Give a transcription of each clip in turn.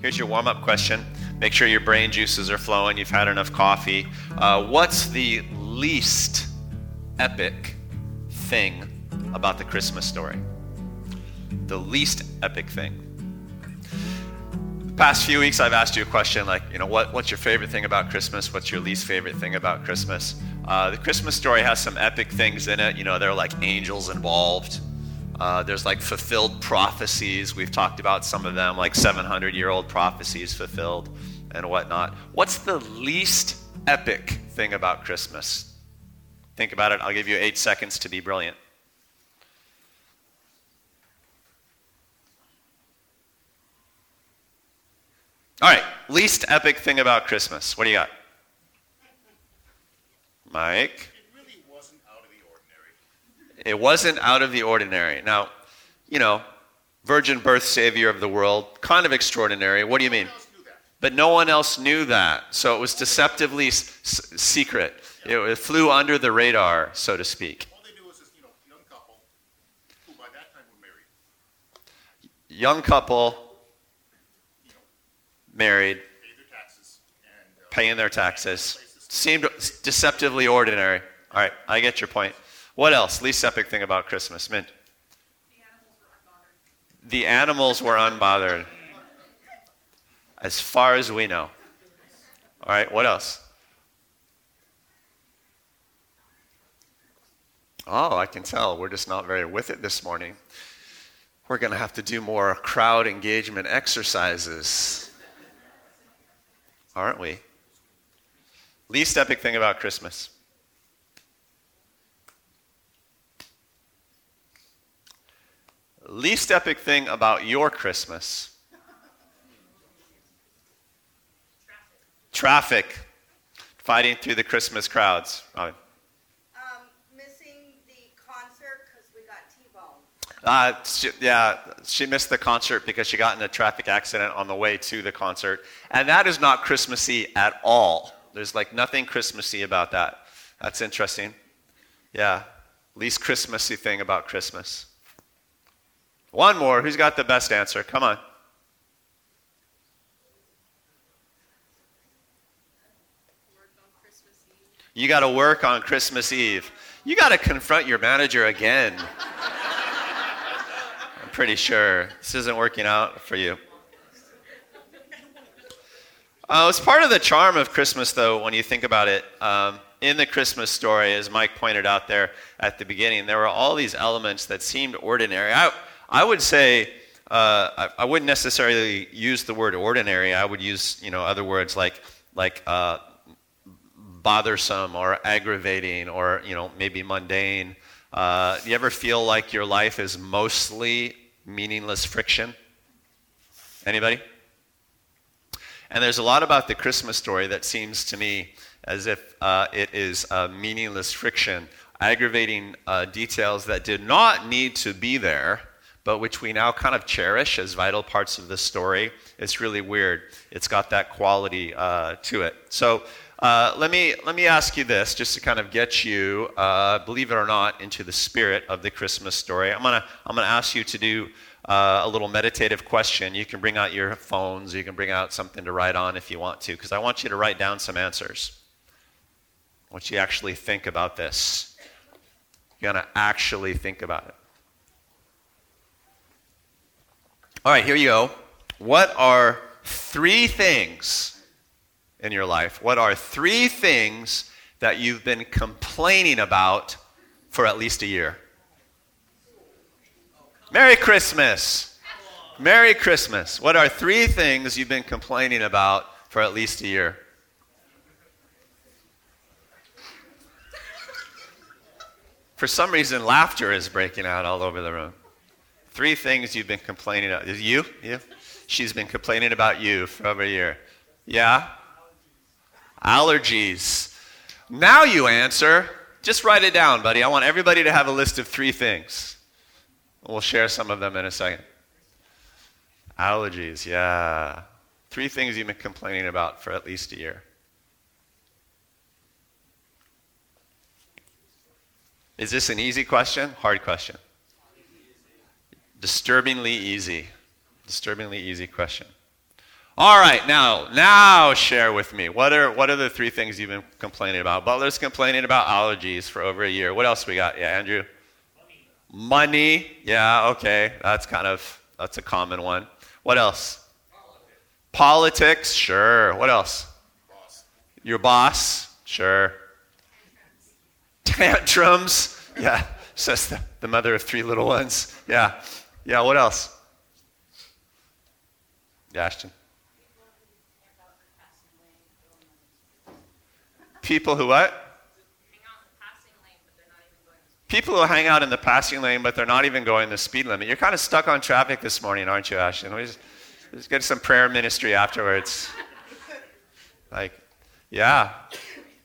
Here's your warm up question. Make sure your brain juices are flowing, you've had enough coffee. Uh, what's the least epic thing about the Christmas story? The least epic thing. The past few weeks, I've asked you a question like, you know, what, what's your favorite thing about Christmas? What's your least favorite thing about Christmas? Uh, the Christmas story has some epic things in it. You know, there are like angels involved. Uh, there's like fulfilled prophecies. We've talked about some of them, like 700 year old prophecies fulfilled and whatnot. What's the least epic thing about Christmas? Think about it. I'll give you eight seconds to be brilliant. All right, least epic thing about Christmas. What do you got? Mike? It wasn't out of the ordinary. Now, you know, virgin birth, savior of the world, kind of extraordinary. What do you mean? But no one else knew that. So it was deceptively s- secret. It, it, flew under the radar, so to speak. All they knew was this, you know, young couple who by that time were married. Young couple, married, their taxes and uh, paying their taxes. Seemed deceptively ordinary. All right, I get your point. What else? Least epic thing about Christmas, Mint. The animals were unbothered. As far as we know. All right, what else? Oh, I can tell. We're just not very with it this morning. We're going to have to do more crowd engagement exercises. Aren't we? Least epic thing about Christmas. Least epic thing about your Christmas. Traffic. Fighting through the Christmas crowds. Robin. Um, missing the concert because we got T-boned. Uh, she, yeah, she missed the concert because she got in a traffic accident on the way to the concert. And that is not Christmassy at all. There's like nothing Christmassy about that. That's interesting. Yeah, least Christmassy thing about Christmas. One more. Who's got the best answer? Come on. You got to work on Christmas Eve. You got to confront your manager again. I'm pretty sure this isn't working out for you. Uh, it's part of the charm of Christmas, though, when you think about it. Um, in the Christmas story, as Mike pointed out there at the beginning, there were all these elements that seemed ordinary. I, I would say, uh, I, I, wouldn't necessarily use the word ordinary. I would use, you know, other words like, like uh, bothersome or aggravating or, you know, maybe mundane. Uh, you ever feel like your life is mostly meaningless friction? Anybody? And there's a lot about the Christmas story that seems to me as if uh, it is meaningless friction, aggravating uh, details that did not need to be there, but which we now kind of cherish as vital parts of the story. It's really weird. It's got that quality uh, to it. So uh, let me let me ask you this, just to kind of get you, uh, believe it or not, into the spirit of the Christmas story. I'm gonna I'm gonna ask you to do uh, a little meditative question. You can bring out your phones, you can bring out something to write on if you want to, because I want you to write down some answers. I want you to actually think about this. You're going to actually think about it. All right, here you go. What are three things in your life? What are three things that you've been complaining about for at least a year? Merry Christmas. Merry Christmas. What are three things you've been complaining about for at least a year? For some reason, laughter is breaking out all over the room. Three things you've been complaining about. Is you? You? She's been complaining about you for over a year. Yeah? Allergies. Now you answer. Just write it down, buddy. I want everybody to have a list of three things. We'll share some of them in a second. Allergies, yeah. Three things you've been complaining about for at least a year. Is this an easy question? Hard question? Disturbingly easy. Disturbingly easy question. All right, now, now share with me. What are, what are the three things you've been complaining about? Butler's complaining about allergies for over a year. What else we got? Yeah, Andrew? Money. Money. Yeah, okay. That's kind of, that's a common one. What else? Politics. Politics. Sure. What else? Boss. Your boss. Sure. Tantrums. Yeah, says the, the mother of three little ones. Yeah. Yeah, what else? Ashton. People who what? People who hang out in the passing lane, but they're not even going the speed limit. You're kind of stuck on traffic this morning, aren't you, Ashton? We just, just get some prayer ministry afterwards. Like, yeah,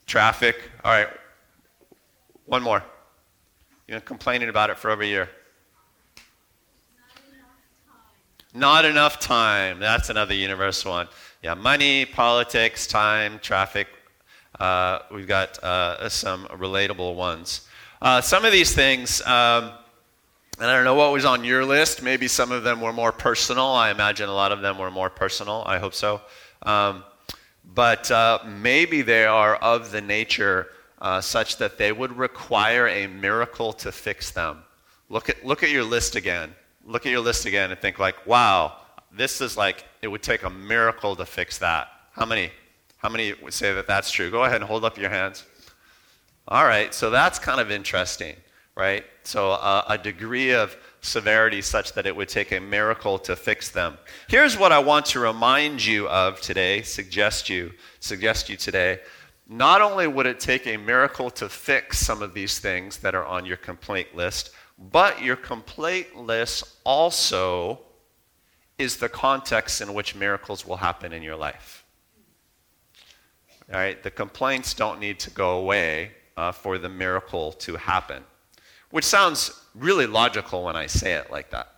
traffic. All right, one more. You've been complaining about it for over a year. Not enough time. That's another universal one. Yeah, money, politics, time, traffic. Uh, we've got uh, some relatable ones. Uh, some of these things, um, and I don't know what was on your list. Maybe some of them were more personal. I imagine a lot of them were more personal. I hope so. Um, but uh, maybe they are of the nature uh, such that they would require a miracle to fix them. Look at, look at your list again. Look at your list again and think like, wow, this is like, it would take a miracle to fix that. How many? How many would say that that's true? Go ahead and hold up your hands. All right, so that's kind of interesting, right? So uh, a degree of severity such that it would take a miracle to fix them. Here's what I want to remind you of today, suggest you, suggest you today. Not only would it take a miracle to fix some of these things that are on your complaint list, but your complaint list also is the context in which miracles will happen in your life. All right, the complaints don't need to go away uh, for the miracle to happen, which sounds really logical when I say it like that.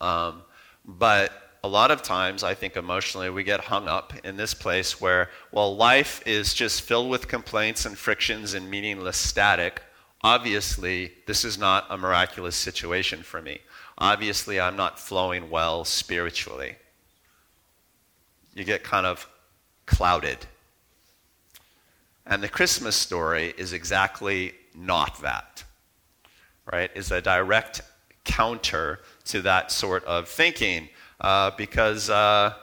Um, but a lot of times, I think emotionally, we get hung up in this place where, well, life is just filled with complaints and frictions and meaningless static. Obviously, this is not a miraculous situation for me. Obviously, I'm not flowing well spiritually. You get kind of clouded. And the Christmas story is exactly not that, right? Is a direct counter to that sort of thinking uh, because uh,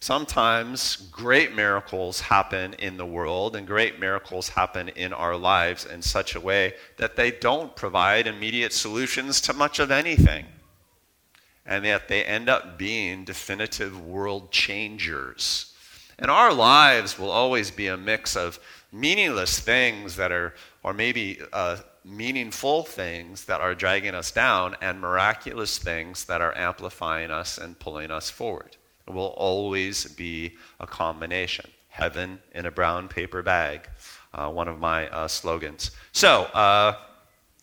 sometimes great miracles happen in the world and great miracles happen in our lives in such a way that they don't provide immediate solutions to much of anything. And yet they end up being definitive world changers. And our lives will always be a mix of meaningless things that are, or maybe uh, meaningful things that are dragging us down, and miraculous things that are amplifying us and pulling us forward. It will always be a combination. Heaven in a brown paper bag, uh, one of my uh, slogans. So, uh,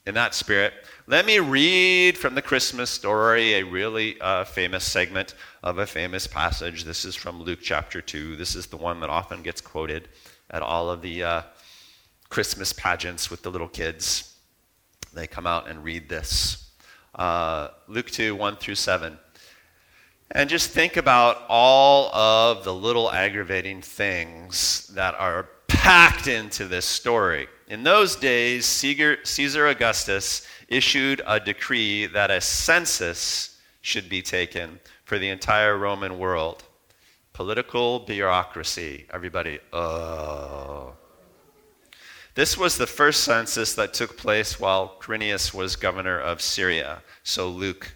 in that spirit, let me read from the Christmas story a really uh, famous segment of a famous passage. This is from Luke chapter 2. This is the one that often gets quoted at all of the uh, Christmas pageants with the little kids. They come out and read this. Uh, Luke 2, 1 through 7. And just think about all of the little aggravating things that are packed into this story. In those days, Caesar Augustus issued a decree that a census should be taken for the entire Roman world. Political bureaucracy. Everybody, oh. This was the first census that took place while Quirinius was governor of Syria. So Luke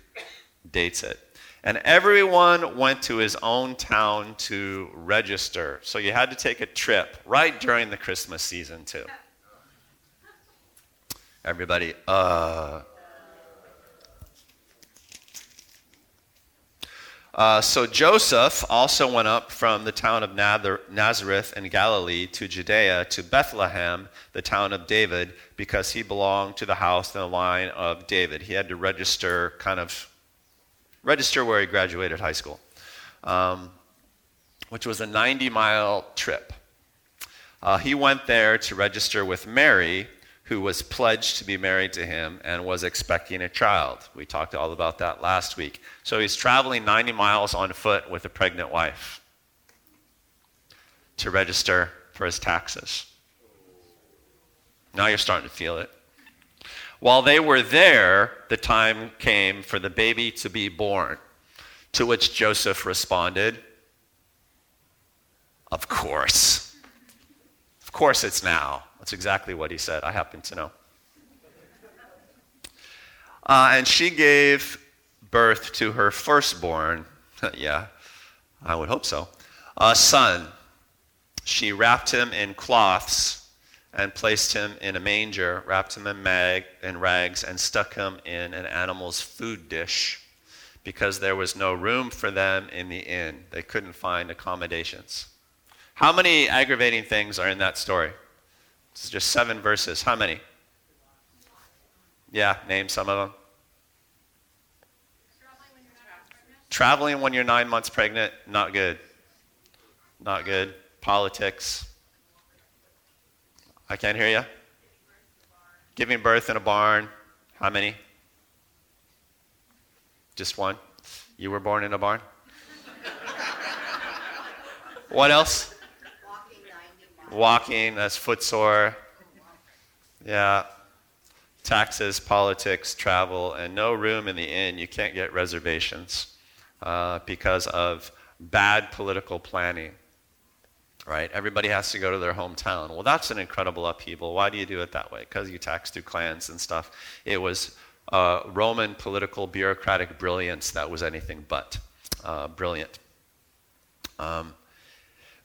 dates it. And everyone went to his own town to register. So you had to take a trip right during the Christmas season, too. Everybody, uh. Uh, so Joseph also went up from the town of Nazareth in Galilee to Judea to Bethlehem, the town of David, because he belonged to the house and the line of David. He had to register, kind of, register where he graduated high school, um, which was a 90 mile trip. Uh, he went there to register with Mary, who was pledged to be married to him and was expecting a child. We talked all about that last week. So he's traveling 90 miles on foot with a pregnant wife to register for his taxes. Now you're starting to feel it. While they were there, the time came for the baby to be born, to which Joseph responded, Of course. Of course it's now. That's exactly what he said. I happen to know. Uh, and she gave birth to her firstborn. yeah, I would hope so. A son. She wrapped him in cloths and placed him in a manger, wrapped him in, mag, in rags, and stuck him in an animal's food dish because there was no room for them in the inn. They couldn't find accommodations. How many aggravating things are in that story? It's just seven verses. How many? Yeah, name some of them. Traveling when you're nine months pregnant, not good. Not good. Politics. I can't hear you. Giving birth in a barn. How many? Just one? You were born in a barn? what else? Walking 90 miles. Walking, that's footsore. Yeah. Taxes, politics, travel, and no room in the inn. You can't get reservations uh, because of bad political planning. Right? Everybody has to go to their hometown. Well, that's an incredible upheaval. Why do you do it that way? Because you tax through clans and stuff. It was uh, Roman political bureaucratic brilliance that was anything but uh, brilliant. Um,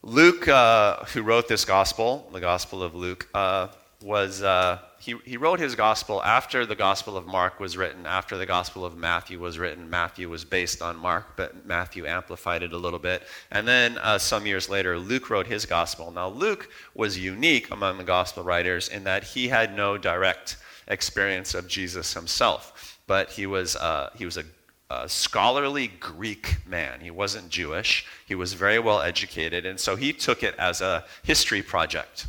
Luke, uh, who wrote this gospel, the Gospel of Luke, uh, was uh, he, he wrote his gospel after the Gospel of Mark was written, after the Gospel of Matthew was written. Matthew was based on Mark, but Matthew amplified it a little bit. And then uh, some years later, Luke wrote his gospel. Now, Luke was unique among the gospel writers in that he had no direct experience of Jesus himself, but he was, uh, he was a a scholarly Greek man. He wasn't Jewish. He was very well educated, and so he took it as a history project.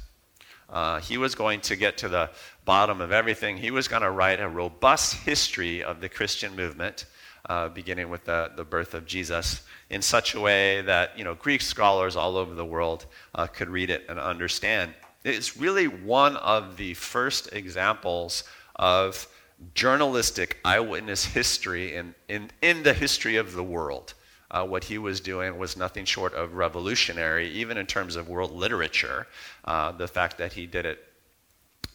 Uh, he was going to get to the bottom of everything. He was going to write a robust history of the Christian movement, uh, beginning with the, the birth of Jesus, in such a way that you know Greek scholars all over the world uh, could read it and understand. It's really one of the first examples of journalistic eyewitness history in, in, in the history of the world. Uh, what he was doing was nothing short of revolutionary, even in terms of world literature. Uh, the fact that he did it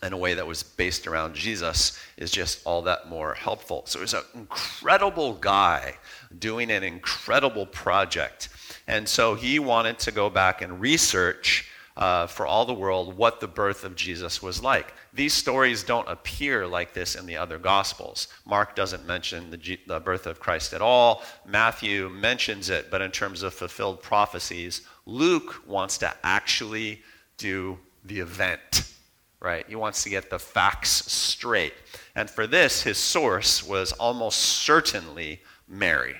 in a way that was based around Jesus is just all that more helpful. So he's an incredible guy doing an incredible project. And so he wanted to go back and research uh, for all the world what the birth of Jesus was like. These stories don't appear like this in the other Gospels. Mark doesn't mention the, G- the birth of Christ at all. Matthew mentions it, but in terms of fulfilled prophecies, Luke wants to actually do the event, right? He wants to get the facts straight. And for this, his source was almost certainly Mary.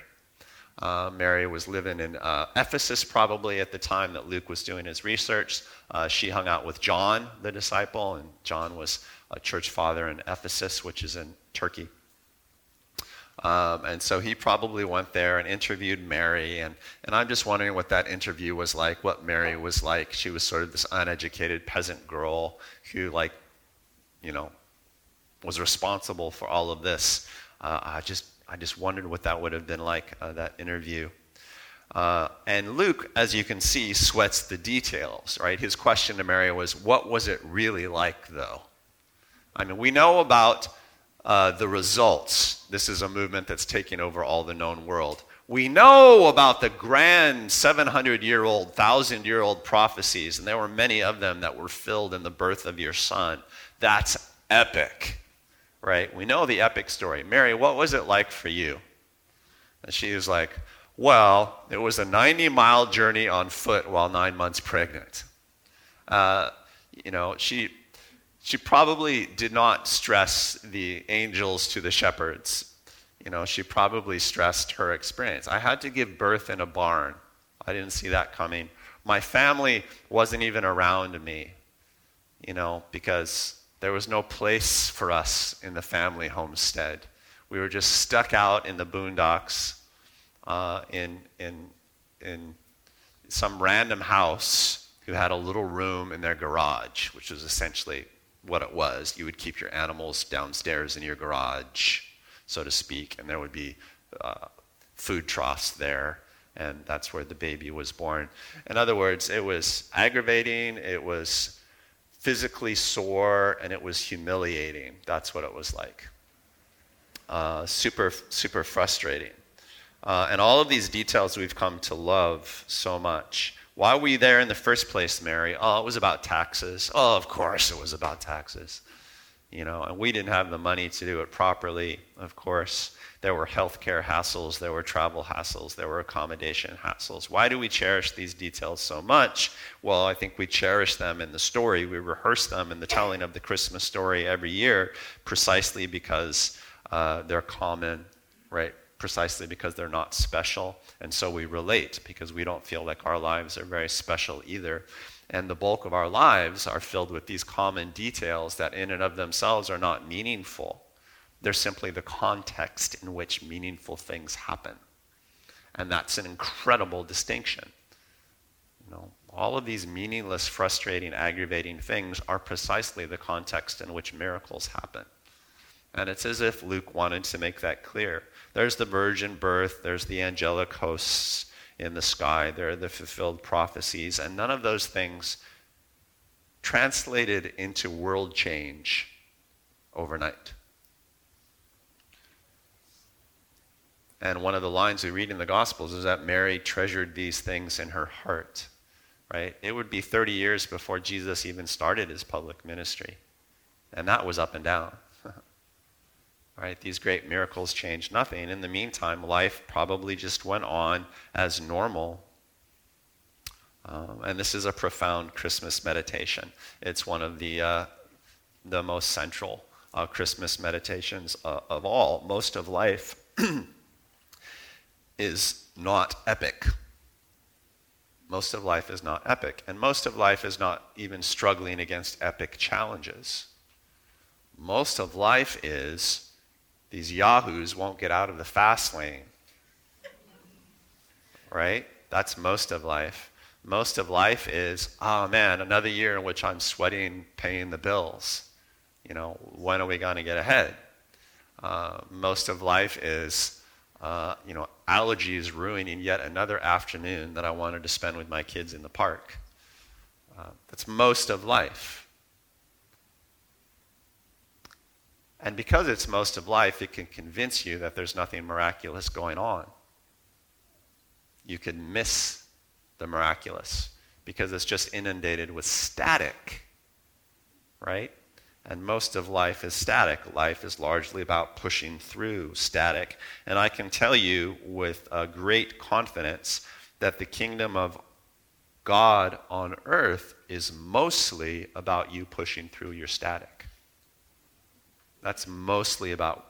Uh, Mary was living in uh, Ephesus probably at the time that Luke was doing his research. Uh, she hung out with John, the disciple, and John was a church father in Ephesus, which is in Turkey. Um, and so he probably went there and interviewed Mary. And, and I'm just wondering what that interview was like, what Mary was like. She was sort of this uneducated peasant girl who, like, you know, was responsible for all of this. Uh, I just I just wondered what that would have been like, uh, that interview. Uh, and Luke, as you can see, sweats the details, right? His question to Mary was, What was it really like, though? I mean, we know about uh, the results. This is a movement that's taking over all the known world. We know about the grand 700 year old, 1,000 year old prophecies, and there were many of them that were filled in the birth of your son. That's epic right? We know the epic story. Mary, what was it like for you? And she was like, Well, it was a 90 mile journey on foot while nine months pregnant. Uh, you know, she, she probably did not stress the angels to the shepherds. You know, she probably stressed her experience. I had to give birth in a barn. I didn't see that coming. My family wasn't even around me, you know, because There was no place for us in the family homestead. We were just stuck out in the boondocks uh, in, in, in some random house who had a little room in their garage, which was essentially what it was. You would keep your animals downstairs in your garage, so to speak, and there would be uh, food troughs there, and that's where the baby was born. In other words, it was aggravating, it was physically sore, and it was humiliating. That's what it was like. Uh, super, super frustrating. Uh, and all of these details we've come to love so much. Why were you there in the first place, Mary? Oh, it was about taxes. Oh, of course it was about taxes. You know, and we didn't have the money to do it properly, of course. There were healthcare hassles, there were travel hassles, there were accommodation hassles. Why do we cherish these details so much? Well, I think we cherish them in the story. We rehearse them in the telling of the Christmas story every year precisely because uh, they're common, right? precisely because they're not special. And so we relate because we don't feel like our lives are very special either. And the bulk of our lives are filled with these common details that, in and of themselves, are not meaningful. They're simply the context in which meaningful things happen. And that's an incredible distinction. You know, all of these meaningless, frustrating, aggravating things are precisely the context in which miracles happen. And it's as if Luke wanted to make that clear. There's the virgin birth, there's the angelic hosts in the sky, there are the fulfilled prophecies, and none of those things translated into world change overnight. And one of the lines we read in the Gospels is that Mary treasured these things in her heart, right? It would be 30 years before Jesus even started his public ministry. And that was up and down. Right? These great miracles changed nothing. In the meantime, life probably just went on as normal. Um, and this is a profound Christmas meditation. It's one of the, uh, the most central uh, Christmas meditations uh, of all. Most of life is not epic. Most of life is not epic. And most of life is not even struggling against epic challenges. Most of life is these yahoos won't get out of the fast lane. Right? That's most of life. Most of life is, oh man, another year in which I'm sweating, paying the bills. You know, when are we going to get ahead? Uh, most of life is, uh, you know, allergies ruining yet another afternoon that I wanted to spend with my kids in the park. Uh, that's most of life. And because it's most of life, it can convince you that there's nothing miraculous going on. You can miss the miraculous because it's just inundated with static, right? And most of life is static. Life is largely about pushing through static. And I can tell you with great confidence that the kingdom of God on earth is mostly about you pushing through your static. That's mostly about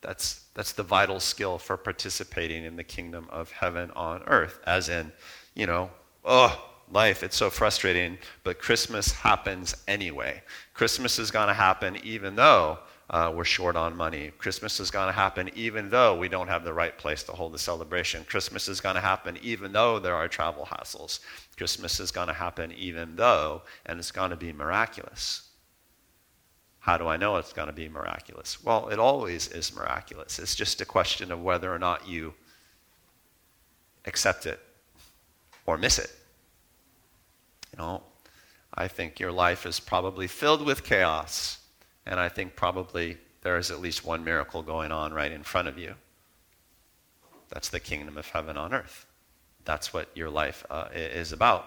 that's that's the vital skill for participating in the kingdom of heaven on earth as in you know oh life it's so frustrating but christmas happens anyway christmas is going to happen even though uh, we're short on money christmas is going to happen even though we don't have the right place to hold the celebration christmas is going to happen even though there are travel hassles christmas is going to happen even though and it's going to be miraculous how do I know it's going to be miraculous? Well, it always is miraculous. It's just a question of whether or not you accept it or miss it. You know, I think your life is probably filled with chaos, and I think probably there is at least one miracle going on right in front of you. That's the kingdom of heaven on earth. That's what your life uh, is about.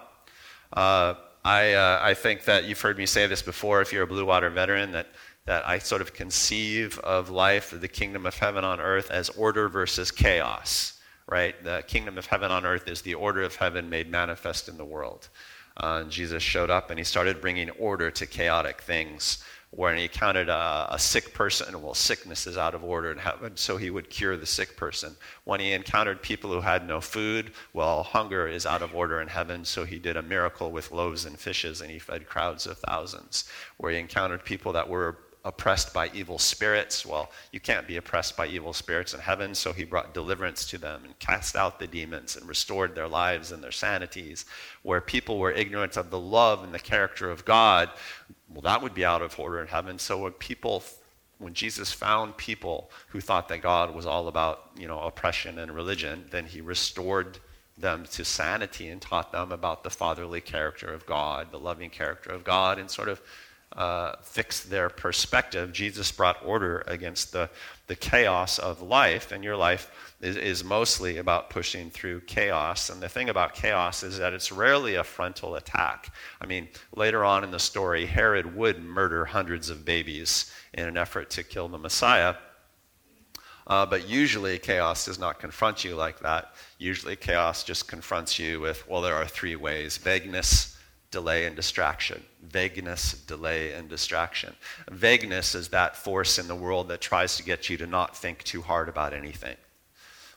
Uh, I, uh, I think that you've heard me say this before if you're a Blue Water veteran, that, that I sort of conceive of life, the kingdom of heaven on earth, as order versus chaos, right? The kingdom of heaven on earth is the order of heaven made manifest in the world. Uh, Jesus showed up and he started bringing order to chaotic things. When he encountered a, a sick person, well, sickness is out of order in heaven, so he would cure the sick person. When he encountered people who had no food, well, hunger is out of order in heaven, so he did a miracle with loaves and fishes and he fed crowds of thousands. Where he encountered people that were oppressed by evil spirits. Well, you can't be oppressed by evil spirits in heaven, so he brought deliverance to them and cast out the demons and restored their lives and their sanities. Where people were ignorant of the love and the character of God, well, that would be out of order in heaven. So when people when Jesus found people who thought that God was all about, you know, oppression and religion, then he restored them to sanity and taught them about the fatherly character of God, the loving character of God, and sort of uh, fix their perspective. Jesus brought order against the, the chaos of life, and your life is, is mostly about pushing through chaos. And the thing about chaos is that it's rarely a frontal attack. I mean, later on in the story, Herod would murder hundreds of babies in an effort to kill the Messiah. Uh, but usually, chaos does not confront you like that. Usually, chaos just confronts you with, well, there are three ways vagueness, delay and distraction. Vagueness, delay, and distraction. Vagueness is that force in the world that tries to get you to not think too hard about anything.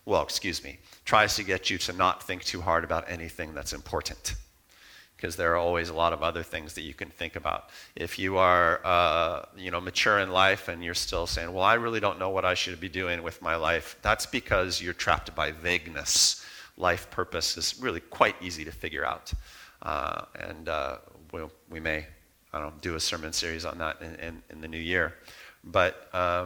Well, excuse me, tries to get you to not think too hard about anything that's important. Because there are always a lot of other things that you can think about. If you are, uh, you know, mature in life and you're still saying, "Well, I really don't know what I should be doing with my life," that's because you're trapped by vagueness. Life purpose is really quite easy to figure out. Uh, and uh, we'll, we may, I don't do a sermon series on that in, in, in the new year. But uh,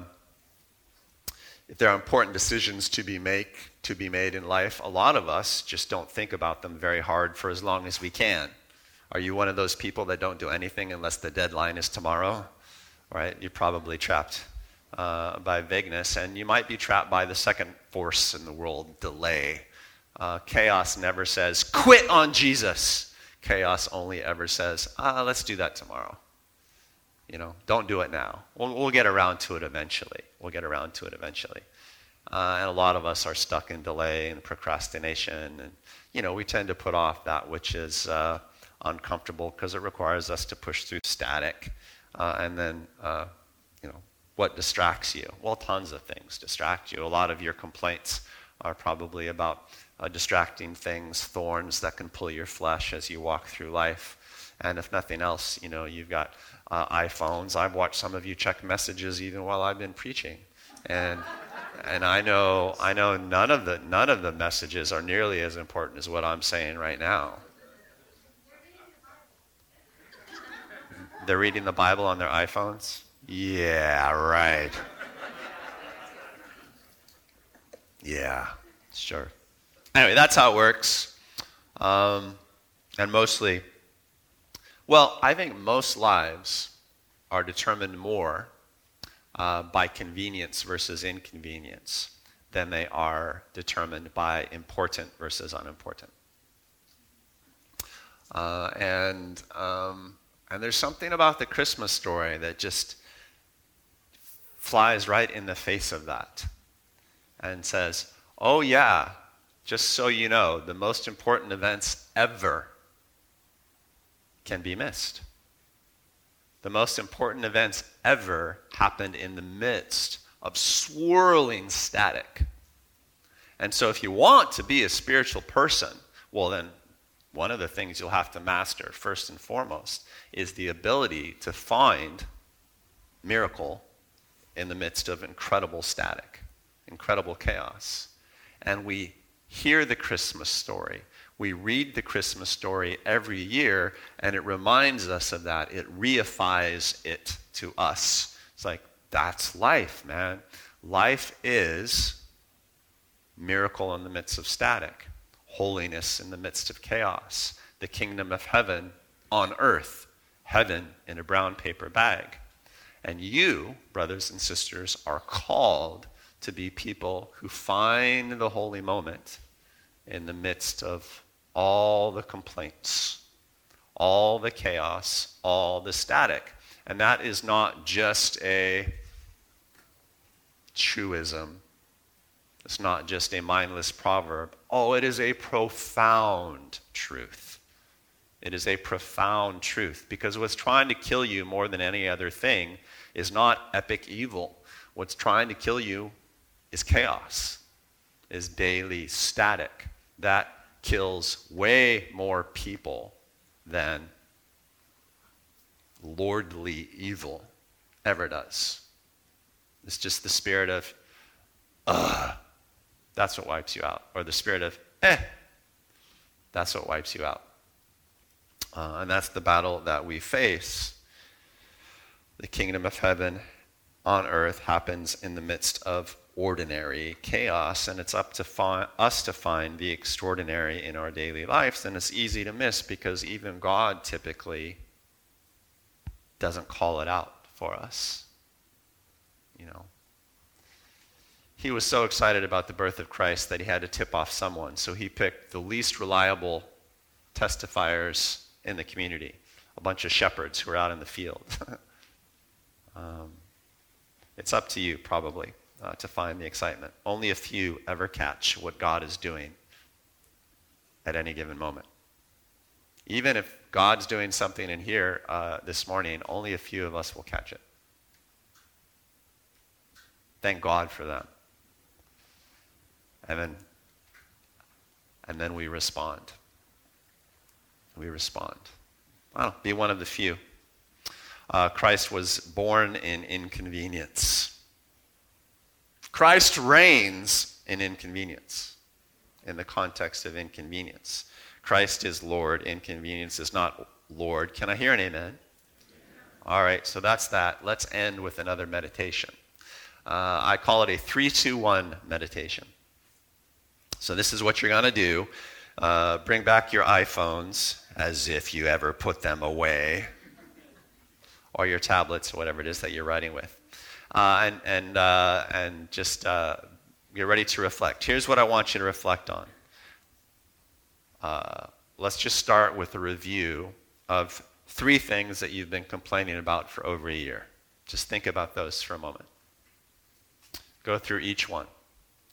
if there are important decisions to be make to be made in life, a lot of us just don't think about them very hard for as long as we can. Are you one of those people that don't do anything unless the deadline is tomorrow? Right? You're probably trapped uh, by vagueness, and you might be trapped by the second force in the world, delay. Uh, chaos never says, quit on Jesus. Chaos only ever says, ah, let's do that tomorrow. You know, don't do it now. We'll, we'll get around to it eventually. We'll get around to it eventually. Uh, and a lot of us are stuck in delay and procrastination. And, you know, we tend to put off that which is uh, uncomfortable because it requires us to push through static. Uh, and then, uh, you know, what distracts you? Well, tons of things distract you. A lot of your complaints are probably about uh, distracting things, thorns that can pull your flesh as you walk through life. And if nothing else, you know, you've got uh, iPhones. I've watched some of you check messages even while I've been preaching. And, and I know, I know none, of the, none of the messages are nearly as important as what I'm saying right now. They're reading the Bible on their iPhones? Yeah, right. Yeah, sure. Anyway, that's how it works. Um, and mostly, well, I think most lives are determined more uh, by convenience versus inconvenience than they are determined by important versus unimportant. Uh, and, um, and there's something about the Christmas story that just flies right in the face of that and says, oh, yeah, just so you know, the most important events ever can be missed. The most important events ever happened in the midst of swirling static. And so, if you want to be a spiritual person, well, then one of the things you'll have to master, first and foremost, is the ability to find miracle in the midst of incredible static, incredible chaos. And we hear the Christmas story. We read the Christmas story every year, and it reminds us of that. It reifies it to us. It's like, that's life, man. Life is miracle in the midst of static, holiness in the midst of chaos, the kingdom of heaven on earth, heaven in a brown paper bag. And you, brothers and sisters, are called to be people who find the holy moment in the midst of all the complaints, all the chaos, all the static. And that is not just a truism. It's not just a mindless proverb. Oh, it is a profound truth. It is a profound truth because what's trying to kill you more than any other thing is not epic evil. What's trying to kill you is chaos, is daily static. That kills way more people than lordly evil ever does. It's just the spirit of, ugh, that's what wipes you out. Or the spirit of, eh, that's what wipes you out. Uh, and that's the battle that we face. The kingdom of heaven on earth happens in the midst of ordinary chaos, and it's up to fi- us to find the extraordinary in our daily lives. And it's easy to miss because even God typically doesn't call it out for us. You know, he was so excited about the birth of Christ that he had to tip off someone. So he picked the least reliable testifiers in the community, a bunch of shepherds who were out in the field. um, it's up to you, probably, uh, to find the excitement. Only a few ever catch what God is doing at any given moment. Even if God's doing something in here uh, this morning, only a few of us will catch it. Thank God for that. And then, and then we respond. We respond. Well, be one of the few. Uh, Christ was born in inconvenience. Christ reigns in inconvenience, in the context of inconvenience. Christ is Lord, inconvenience is not Lord. Can I hear an amen? All right, so that's that. Let's end with another meditation. Uh, I call it a 321 meditation. So, this is what you're going to do. Uh, bring back your iPhones as if you ever put them away, or your tablets, whatever it is that you're writing with. Uh, and, and, uh, and just uh, get ready to reflect. Here's what I want you to reflect on. Uh, let's just start with a review of three things that you've been complaining about for over a year. Just think about those for a moment. Go through each one.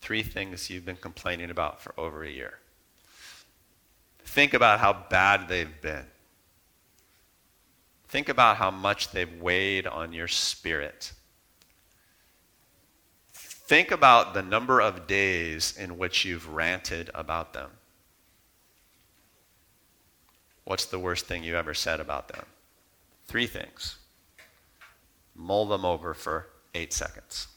Three things you've been complaining about for over a year. Think about how bad they've been. Think about how much they've weighed on your spirit. Think about the number of days in which you've ranted about them. What's the worst thing you ever said about them? Three things. Mull them over for eight seconds.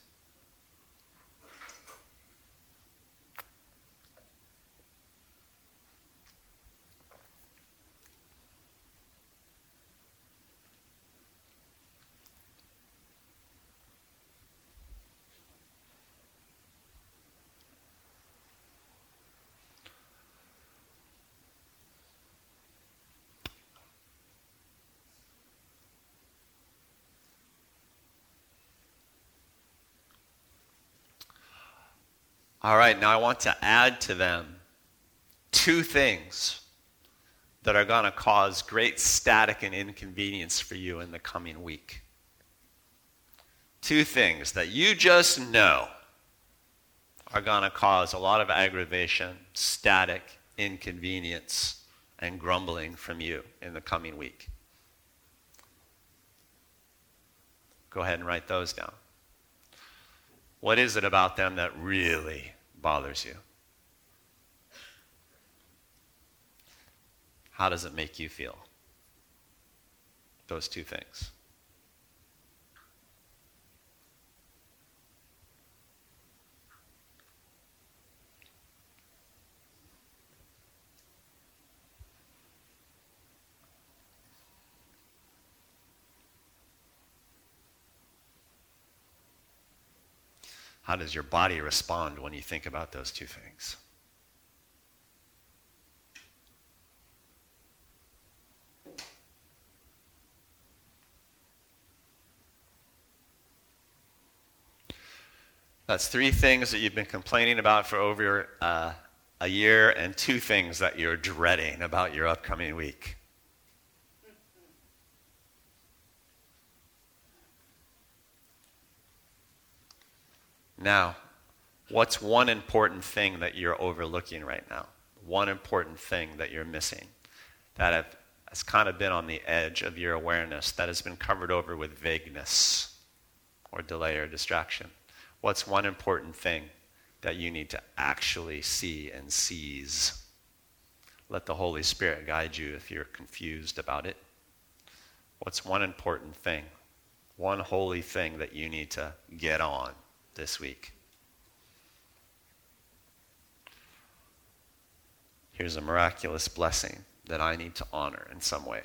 All right, now I want to add to them two things that are going to cause great static and inconvenience for you in the coming week. Two things that you just know are going to cause a lot of aggravation, static, inconvenience, and grumbling from you in the coming week. Go ahead and write those down. What is it about them that really bothers you? How does it make you feel? Those two things. How does your body respond when you think about those two things? That's three things that you've been complaining about for over uh, a year, and two things that you're dreading about your upcoming week. Now, what's one important thing that you're overlooking right now? One important thing that you're missing that if, has kind of been on the edge of your awareness that has been covered over with vagueness or delay or distraction? What's one important thing that you need to actually see and seize? Let the Holy Spirit guide you if you're confused about it. What's one important thing, one holy thing that you need to get on this week? Here's a miraculous blessing that I need to honor in some way.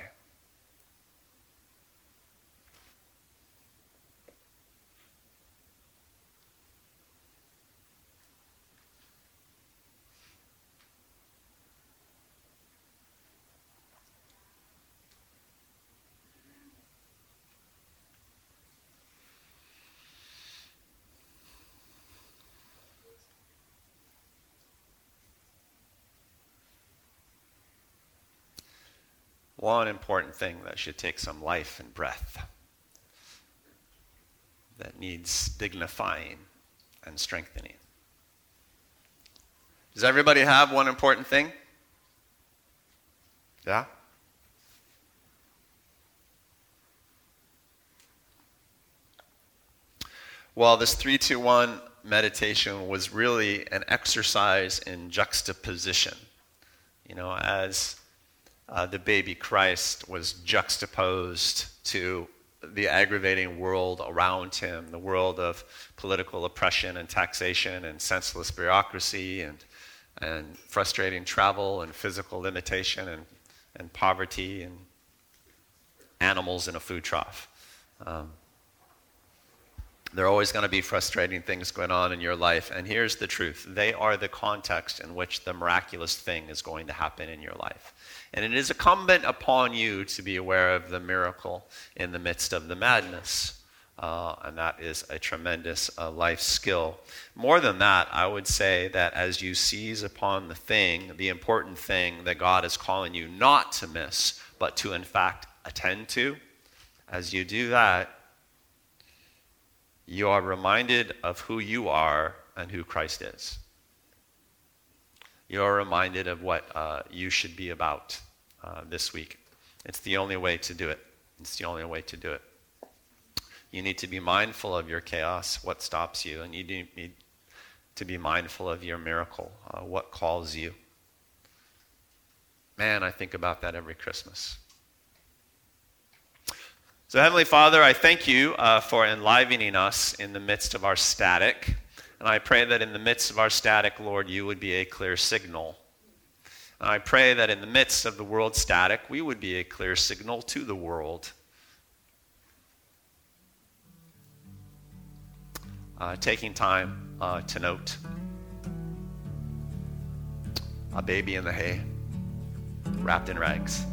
One important thing that should take some life and breath, that needs dignifying and strengthening. Does everybody have one important thing? Yeah? Well, this 321 meditation was really an exercise in juxtaposition. You know, as uh, the baby Christ was juxtaposed to the aggravating world around him, the world of political oppression and taxation and senseless bureaucracy and, and frustrating travel and physical limitation and, and poverty and animals in a food trough. Um, there are always going to be frustrating things going on in your life, and here's the truth they are the context in which the miraculous thing is going to happen in your life. And it is incumbent upon you to be aware of the miracle in the midst of the madness. Uh, and that is a tremendous uh, life skill. More than that, I would say that as you seize upon the thing, the important thing that God is calling you not to miss, but to in fact attend to, as you do that, you are reminded of who you are and who Christ is you're reminded of what uh, you should be about uh, this week. It's the only way to do it. It's the only way to do it. You need to be mindful of your chaos, what stops you, and you need to be mindful of your miracle, uh, what calls you. Man, I think about that every Christmas. So, Heavenly Father, I thank you uh, for enlivening us in the midst of our static. And I pray that in the midst of our static, Lord, you would be a clear signal. And I pray that in the midst of the world's static, we would be a clear signal to the world. Uh, taking time uh, to note a baby in the hay, wrapped in rags.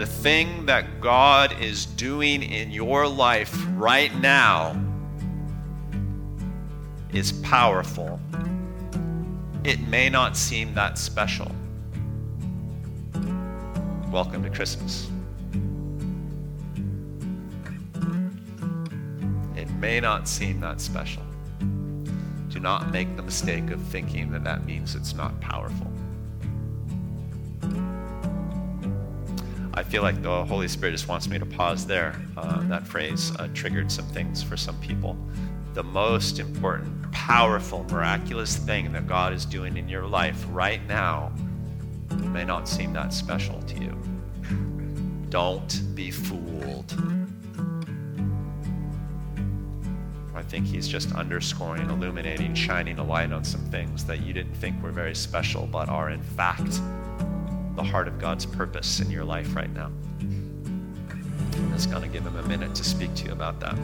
The thing that God is doing in your life right now is powerful. It may not seem that special. Welcome to Christmas. It may not seem that special. Do not make the mistake of thinking that that means it's not powerful. Feel like the Holy Spirit just wants me to pause there. Uh, that phrase uh, triggered some things for some people. The most important, powerful, miraculous thing that God is doing in your life right now may not seem that special to you. Don't be fooled. I think he's just underscoring, illuminating, shining a light on some things that you didn't think were very special, but are in fact the heart of God's purpose in your life right now. I'm just going to give him a minute to speak to you about that.